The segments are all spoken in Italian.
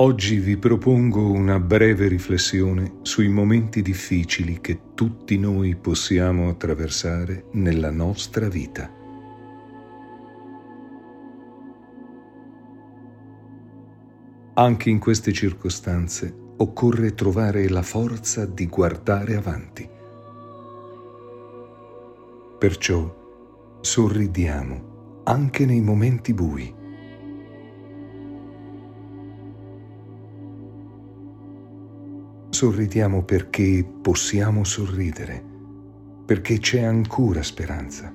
Oggi vi propongo una breve riflessione sui momenti difficili che tutti noi possiamo attraversare nella nostra vita. Anche in queste circostanze occorre trovare la forza di guardare avanti. Perciò sorridiamo anche nei momenti bui. Sorridiamo perché possiamo sorridere, perché c'è ancora speranza.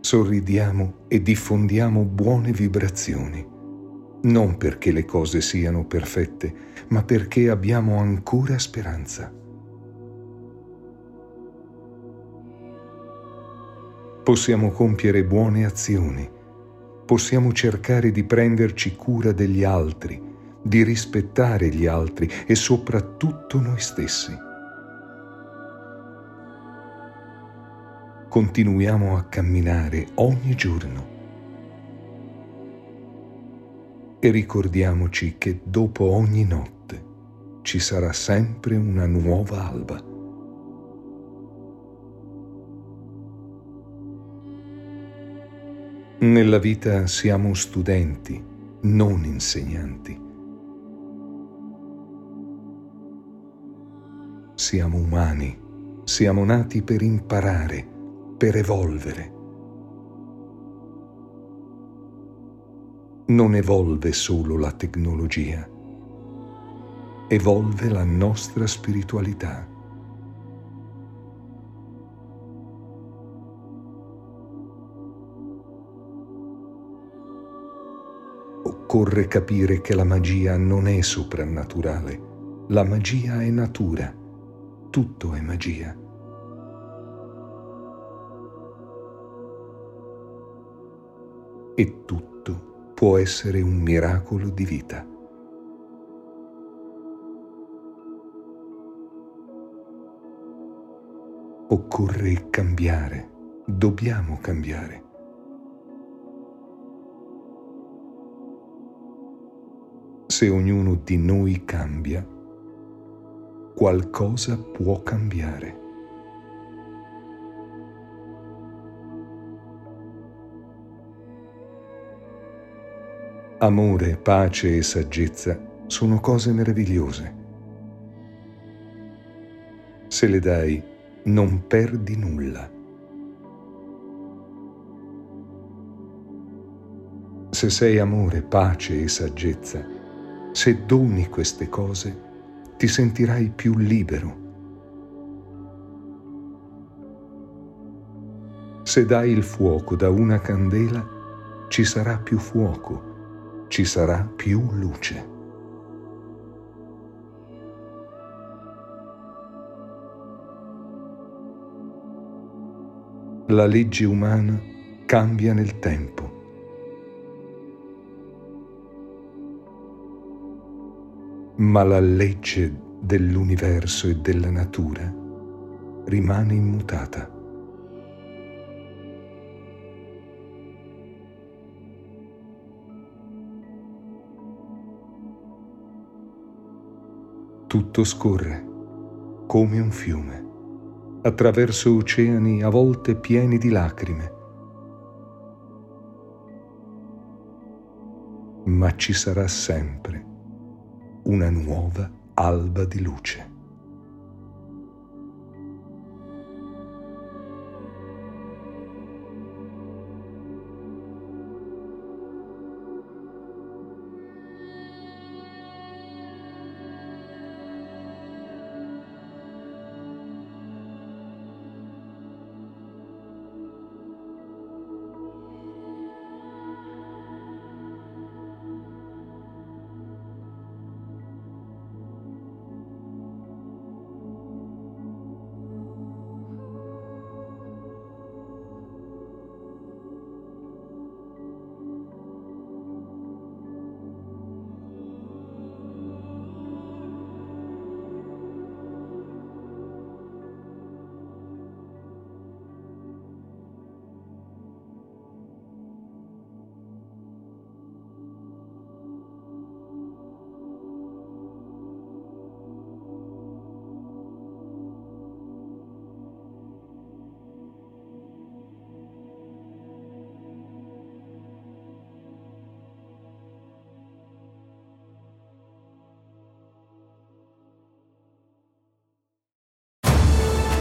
Sorridiamo e diffondiamo buone vibrazioni, non perché le cose siano perfette, ma perché abbiamo ancora speranza. Possiamo compiere buone azioni possiamo cercare di prenderci cura degli altri, di rispettare gli altri e soprattutto noi stessi. Continuiamo a camminare ogni giorno e ricordiamoci che dopo ogni notte ci sarà sempre una nuova alba. Nella vita siamo studenti, non insegnanti. Siamo umani, siamo nati per imparare, per evolvere. Non evolve solo la tecnologia, evolve la nostra spiritualità. Occorre capire che la magia non è soprannaturale, la magia è natura, tutto è magia. E tutto può essere un miracolo di vita. Occorre cambiare, dobbiamo cambiare. Se ognuno di noi cambia, qualcosa può cambiare. Amore, pace e saggezza sono cose meravigliose. Se le dai, non perdi nulla. Se sei amore, pace e saggezza, se doni queste cose, ti sentirai più libero. Se dai il fuoco da una candela, ci sarà più fuoco, ci sarà più luce. La legge umana cambia nel tempo. Ma la legge dell'universo e della natura rimane immutata. Tutto scorre come un fiume, attraverso oceani a volte pieni di lacrime. Ma ci sarà sempre una nuova alba di luce.